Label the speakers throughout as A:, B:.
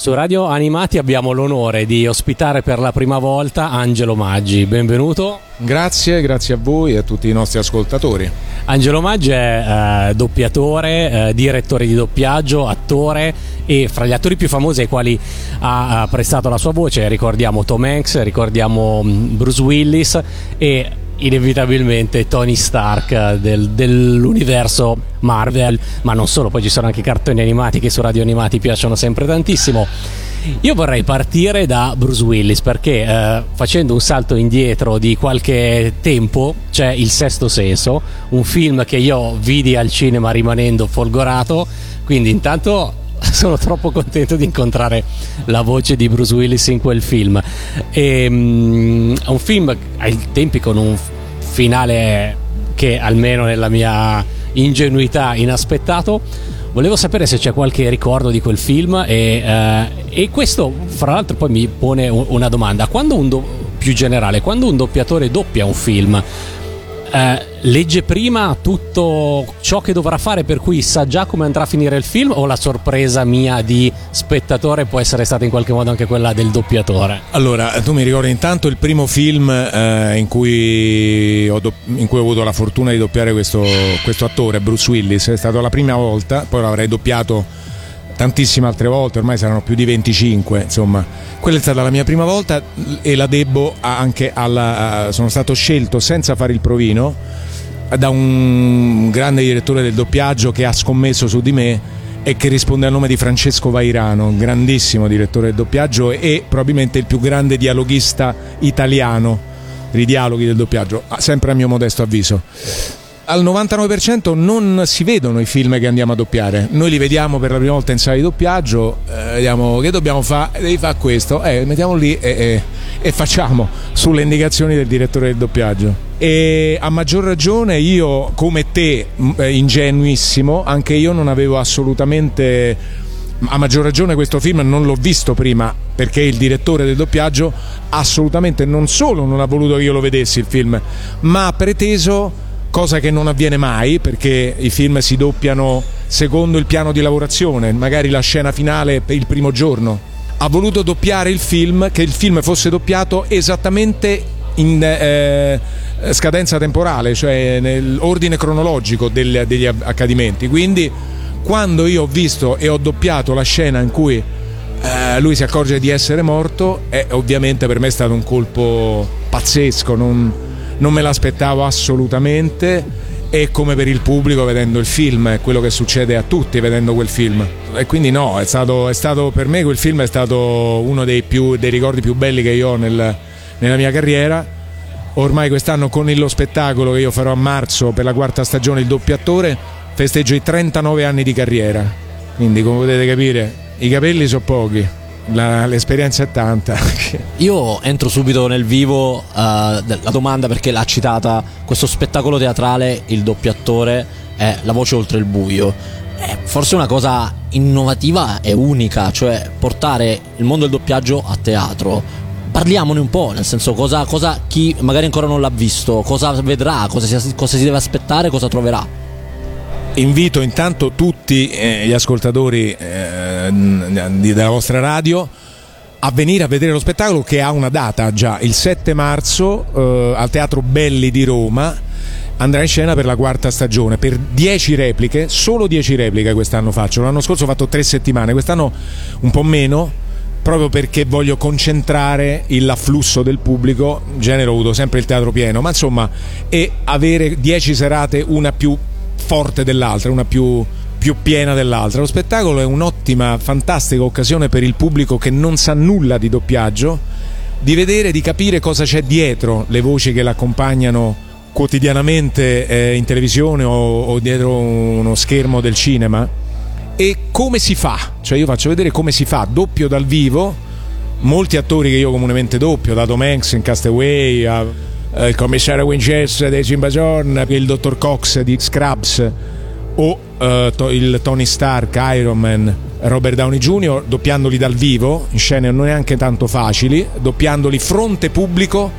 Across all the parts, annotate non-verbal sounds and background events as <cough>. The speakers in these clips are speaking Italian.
A: Su Radio Animati abbiamo l'onore di ospitare per la prima volta Angelo Maggi. Benvenuto.
B: Grazie, grazie a voi e a tutti i nostri ascoltatori.
A: Angelo Maggi è eh, doppiatore, eh, direttore di doppiaggio, attore e fra gli attori più famosi ai quali ha, ha prestato la sua voce ricordiamo Tom Hanks, ricordiamo mm, Bruce Willis e inevitabilmente Tony Stark del, dell'universo Marvel, ma non solo, poi ci sono anche cartoni animati che su Radio Animati piacciono sempre tantissimo. Io vorrei partire da Bruce Willis perché eh, facendo un salto indietro di qualche tempo c'è Il Sesto Senso, un film che io vidi al cinema rimanendo folgorato, quindi intanto <laughs> sono troppo contento di incontrare la voce di Bruce Willis in quel film. E, um, un film ai tempi con un finale che almeno nella mia ingenuità inaspettato. Volevo sapere se c'è qualche ricordo di quel film e, uh, e questo fra l'altro poi mi pone una domanda. Quando un do- più generale, quando un doppiatore doppia un film, eh, legge prima tutto ciò che dovrà fare per cui sa già come andrà a finire il film o la sorpresa mia di spettatore può essere stata in qualche modo anche quella del doppiatore?
B: Allora, tu mi ricordi intanto il primo film eh, in, cui do- in, cui ho avuto la fortuna di doppiare questo, questo attore, Bruce Willis, è stata la prima volta, poi l'avrei doppiato tantissime altre volte, ormai saranno più di 25, insomma. Quella è stata la mia prima volta e la debbo anche alla... sono stato scelto senza fare il provino da un grande direttore del doppiaggio che ha scommesso su di me e che risponde al nome di Francesco Vairano, grandissimo direttore del doppiaggio e probabilmente il più grande dialoghista italiano di dialoghi del doppiaggio, sempre a mio modesto avviso al 99% non si vedono i film che andiamo a doppiare. Noi li vediamo per la prima volta in sala di doppiaggio, eh, vediamo che dobbiamo fare, devi fare questo, eh, mettiamo lì e, e, e, facciamo sulle indicazioni del direttore del doppiaggio. E a maggior ragione io, come te, eh, ingenuissimo, anche io non avevo assolutamente a maggior ragione questo film non l'ho visto prima perché il direttore del doppiaggio assolutamente non solo non ha voluto che io lo vedessi il film, ma ha preteso cosa che non avviene mai perché i film si doppiano secondo il piano di lavorazione, magari la scena finale il primo giorno. Ha voluto doppiare il film, che il film fosse doppiato esattamente in eh, scadenza temporale, cioè nell'ordine cronologico degli, degli accadimenti. Quindi quando io ho visto e ho doppiato la scena in cui eh, lui si accorge di essere morto, eh, ovviamente per me è stato un colpo pazzesco. Non, non me l'aspettavo assolutamente e come per il pubblico vedendo il film, è quello che succede a tutti vedendo quel film. E quindi no, è stato, è stato per me quel film è stato uno dei, più, dei ricordi più belli che io ho nel, nella mia carriera. Ormai quest'anno con lo spettacolo che io farò a marzo per la quarta stagione il doppiatore festeggio i 39 anni di carriera. Quindi come potete capire i capelli sono pochi la, l'esperienza è tanta. <laughs>
C: Io entro subito nel vivo uh, la domanda perché l'ha citata questo spettacolo teatrale, il doppiatore è la voce oltre il buio. È forse una cosa innovativa e unica, cioè portare il mondo del doppiaggio a teatro. Parliamone un po', nel senso cosa, cosa chi magari ancora non l'ha visto, cosa vedrà, cosa si, cosa si deve aspettare, cosa troverà
B: invito intanto tutti eh, gli ascoltatori eh, della vostra radio a venire a vedere lo spettacolo che ha una data già, il 7 marzo eh, al Teatro Belli di Roma. Andrà in scena per la quarta stagione, per 10 repliche, solo 10 repliche quest'anno faccio, l'anno scorso ho fatto 3 settimane, quest'anno un po' meno, proprio perché voglio concentrare l'afflusso del pubblico, in genere ho avuto sempre il teatro pieno, ma insomma, e avere 10 serate, una più forte dell'altra, una più, più piena dell'altra. Lo spettacolo è un'ottima, fantastica occasione per il pubblico che non sa nulla di doppiaggio di vedere, di capire cosa c'è dietro le voci che l'accompagnano quotidianamente eh, in televisione o, o, dietro uno schermo del cinema e come si fa, cioè io faccio vedere come si fa doppio dal vivo, molti attori che io comunemente doppio, da Tom Hanks in Castaway a eh, il commissario Winchester dei Zimbazorn, il dottor Cox di Scrubs o eh, to- il Tony Stark, Iron Man, Robert Downey Jr., doppiandoli dal vivo, in scene non neanche tanto facili, doppiandoli fronte pubblico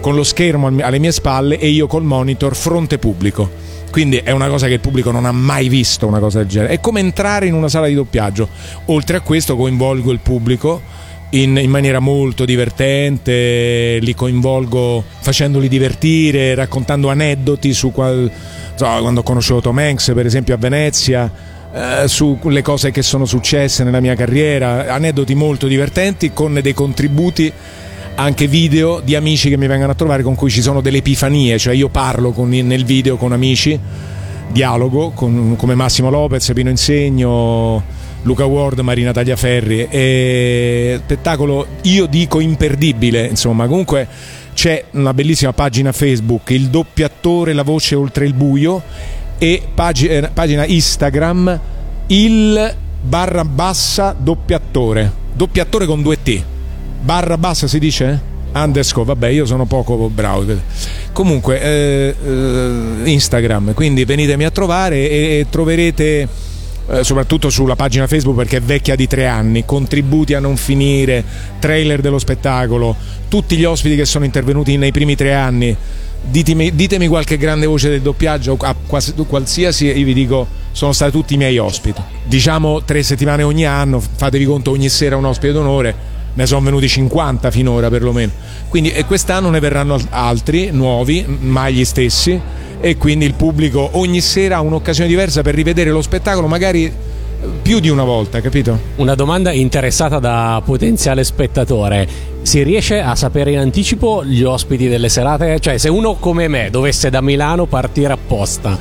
B: con lo schermo alle mie spalle e io col monitor fronte pubblico. Quindi è una cosa che il pubblico non ha mai visto, una cosa del genere. È come entrare in una sala di doppiaggio. Oltre a questo coinvolgo il pubblico in, in, maniera molto divertente, li coinvolgo facendoli divertire, raccontando aneddoti su qual, so, quando ho conosciuto Tom Hanks per esempio a Venezia, eh, sulle cose che sono successe nella mia carriera, aneddoti molto divertenti con dei contributi anche video di amici che mi vengono a trovare con cui ci sono delle epifanie, cioè io parlo con, nel video con amici, dialogo con, come Massimo Lopez, Pino Insegno, Luca Ward, Marina Tagliaferri. E spettacolo, io dico imperdibile, insomma, comunque c'è una bellissima pagina Facebook, il doppiatore La voce oltre il buio e pagina, pagina Instagram, il barra bassa doppiatore, doppiatore con due T. Barra bassa si dice? underscore, vabbè io sono poco bravo. Comunque eh, eh, Instagram, quindi venitemi a trovare e troverete eh, soprattutto sulla pagina Facebook perché è vecchia di tre anni, contributi a non finire, trailer dello spettacolo, tutti gli ospiti che sono intervenuti nei primi tre anni. Ditemi, ditemi qualche grande voce del doppiaggio, a qualsiasi, io vi dico, sono stati tutti i miei ospiti. Diciamo tre settimane ogni anno, fatevi conto ogni sera un ospite d'onore, ne sono venuti 50 finora perlomeno. Quindi e quest'anno ne verranno altri, nuovi, mai gli stessi e quindi il pubblico ogni sera ha un'occasione diversa per rivedere lo spettacolo magari più di una volta, capito?
A: Una domanda interessata da potenziale spettatore. Si riesce a sapere in anticipo gli ospiti delle serate? Cioè, se uno come me dovesse da Milano partire apposta,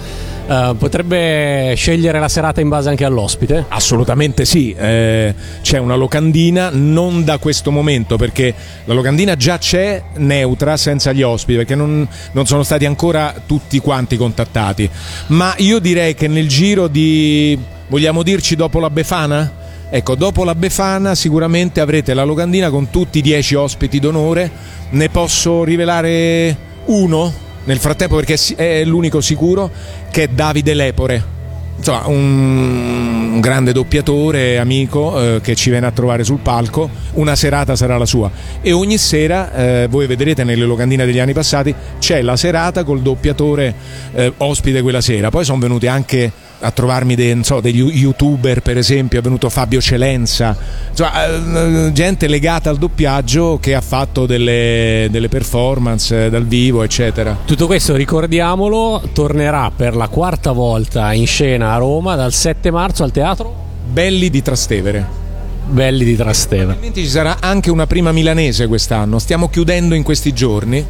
A: Uh, potrebbe scegliere la serata in base anche all'ospite?
B: Assolutamente sì, eh, c'è una locandina non da questo momento perché la locandina già c'è neutra senza gli ospiti perché non, non sono stati ancora tutti quanti contattati, ma io direi che nel giro di, vogliamo dirci dopo la Befana? Ecco, dopo la Befana sicuramente avrete la locandina con tutti i dieci ospiti d'onore, ne posso rivelare uno? Nel frattempo perché è l'unico sicuro che è Davide Lepore. Insomma un, grande doppiatore amico eh, che ci viene a trovare sul palco. Una serata sarà la sua. E ogni sera eh, voi vedrete nelle locandine degli anni passati c'è la serata col doppiatore eh, ospite quella sera. Poi sono venuti anche a trovarmi dei, so, degli youtuber per esempio è venuto Fabio Celenza. Insomma, eh, gente legata al doppiaggio che ha fatto delle, delle performance dal vivo eccetera.
A: Tutto questo ricordiamolo tornerà per la quarta volta in scena a Roma dal 7 marzo al teatro.
B: Belli di Trastevere
A: Belli di Trastevere
B: probabilmente ci sarà anche una prima milanese quest'anno. Stiamo chiudendo in questi giorni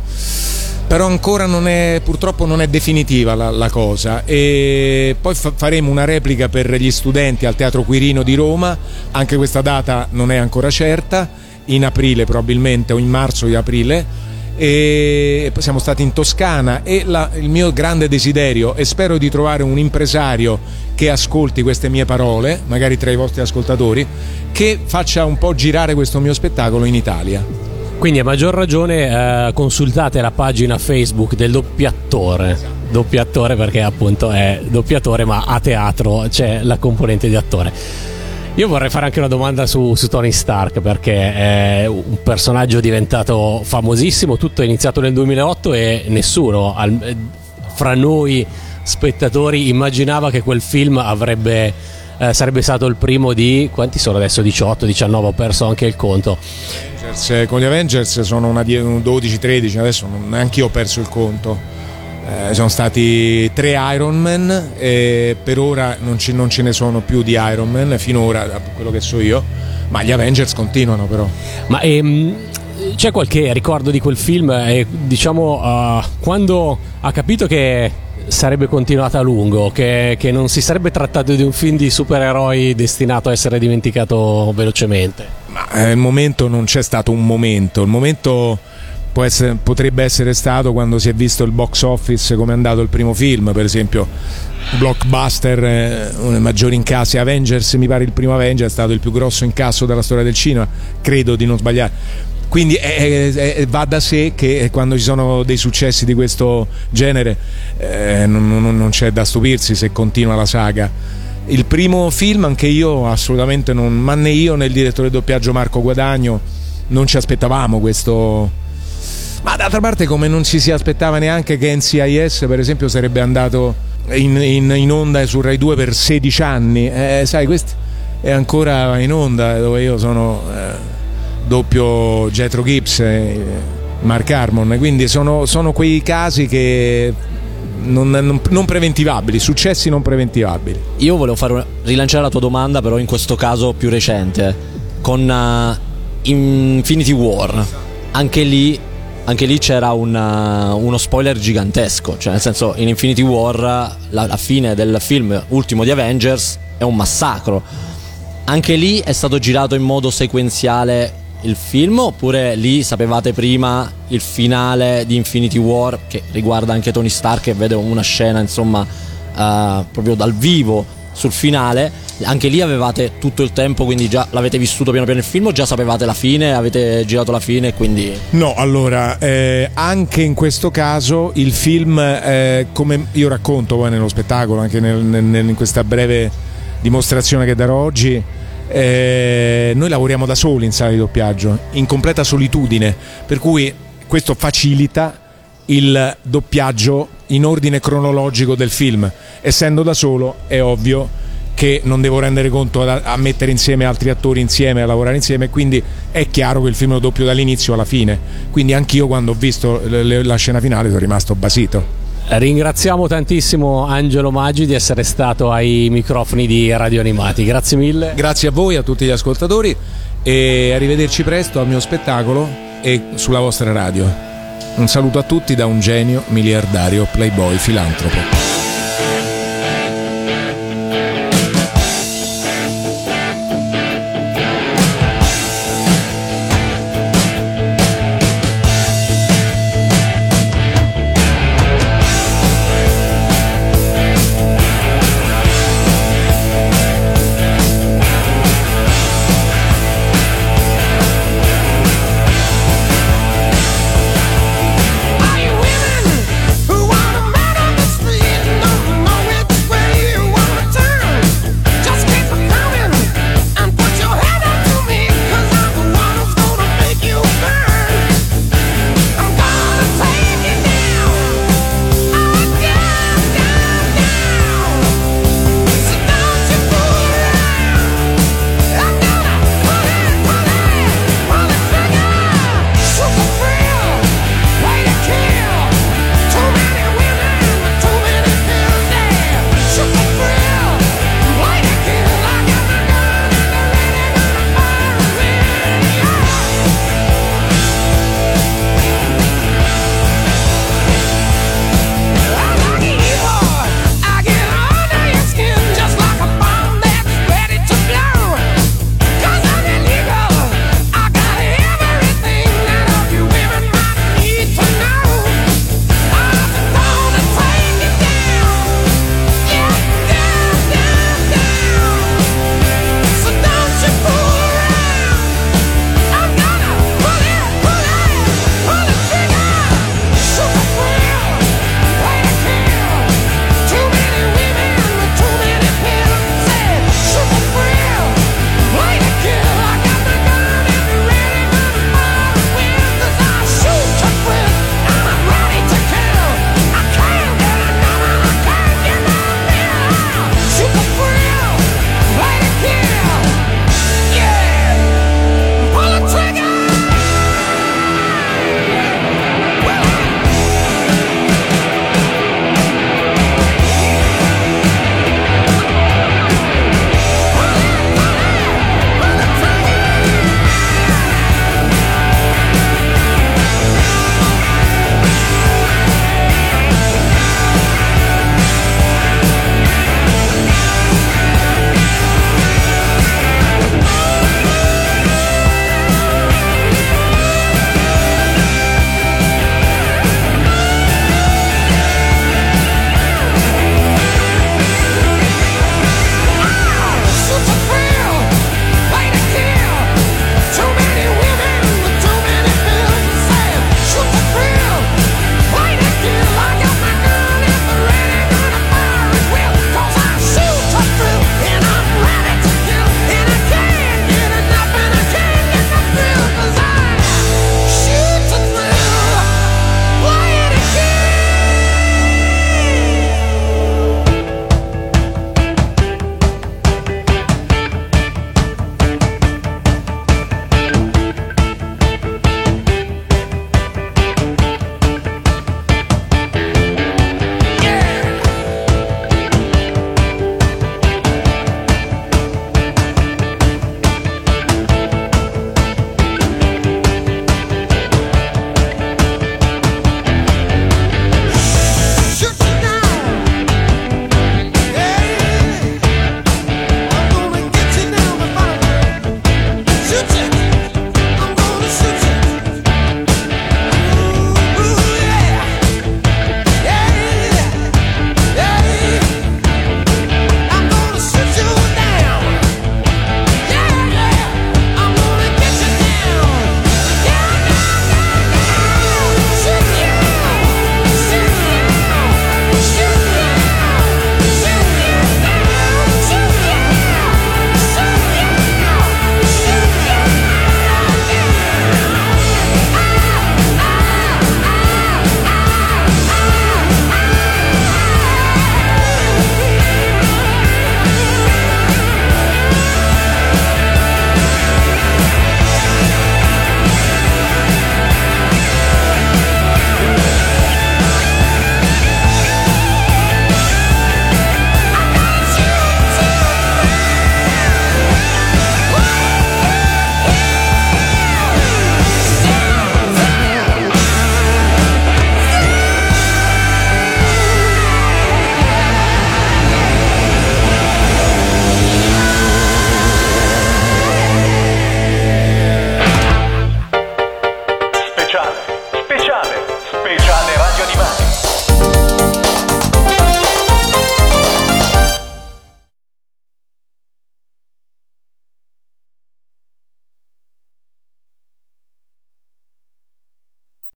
B: però ancora non è, purtroppo non è definitiva la, la cosa. E poi fa, faremo una replica per gli studenti al Teatro Quirino di Roma, anche questa data non è ancora certa, in aprile probabilmente o in marzo o aprile e siamo stati in Toscana e la, il mio grande desiderio e spero di trovare un impresario che ascolti queste mie parole, magari tra i vostri ascoltatori, che faccia un po' girare questo mio spettacolo in Italia.
A: Quindi a maggior ragione eh, consultate la pagina Facebook del doppiatore. Doppiatore perché appunto è doppiatore ma a teatro c'è la componente di attore. Io vorrei fare anche una domanda su, su, Tony Stark perché è un personaggio diventato famosissimo, tutto è iniziato nel 2008 e nessuno al, fra noi spettatori immaginava che quel film avrebbe, eh, sarebbe stato il primo di quanti sono adesso 18, 19, ho perso anche il conto
B: Avengers, con gli Avengers sono una 12-13, adesso neanche io ho perso il conto. Eh, sono stati tre Iron Man e per ora non, ci, non, ce ne sono più di Iron Man, finora da quello che so io, ma gli Avengers continuano però.
A: Ma ehm, c'è qualche ricordo di quel film? Eh, diciamo, uh, quando ha capito che sarebbe continuata a lungo, che, che, non si sarebbe trattato di un film di supereroi destinato a essere dimenticato velocemente?
B: Ma eh, il momento non c'è stato un momento, il momento essere, potrebbe essere stato quando si è visto il box office come è andato il primo film, per esempio blockbuster, eh, maggiori incassi, Avengers, mi pare il primo Avengers è stato il più grosso incasso della storia del cinema, credo di non sbagliare. Quindi è, è, va da sé che quando ci sono dei successi di questo genere eh, non, non, non c'è da stupirsi se continua la saga il primo film anche io assolutamente non, ma né io né il direttore doppiaggio Marco Guadagno non ci aspettavamo questo, Ma d'altra parte come non ci si aspettava neanche che NCIS per esempio sarebbe andato in, in, in onda su Rai 2 per 16 anni, eh, sai questo è ancora in onda dove io sono eh, doppio Jetro Gibbs e Mark Harmon, quindi sono, sono quei casi che non, non, non, preventivabili, successi non preventivabili.
C: Io volevo fare rilanciare la tua domanda, però in questo caso più recente, con uh, Infinity War. Anche lì, anche lì c'era una, uh, uno spoiler gigantesco, cioè nel senso in Infinity War la, la fine del film ultimo di Avengers è un massacro. Anche lì è stato girato in modo sequenziale il film oppure lì sapevate prima il finale di Infinity War che riguarda anche Tony Stark e vede una scena insomma uh, proprio dal vivo sul finale. Anche lì avevate tutto il tempo quindi già l'avete vissuto piano piano il film o già sapevate la fine avete girato la fine quindi
B: no allora eh, anche in questo caso il film eh, come io racconto poi nello spettacolo anche nel, nel, in questa breve dimostrazione che darò oggi eh, noi lavoriamo da soli in sala di doppiaggio, in completa solitudine, per cui questo facilita il doppiaggio in ordine cronologico del film. Essendo da solo è ovvio che non devo rendere conto a, a, mettere insieme altri attori insieme, a lavorare insieme, quindi è chiaro che il film lo doppio dall'inizio alla fine. Quindi anch'io quando ho visto la scena finale sono rimasto basito.
A: Ringraziamo tantissimo Angelo Maggi di essere stato ai microfoni di Radio Animati. Grazie mille.
B: Grazie a voi, a tutti gli ascoltatori e arrivederci presto al mio spettacolo e sulla vostra radio. Un saluto a tutti da un genio miliardario playboy filantropo.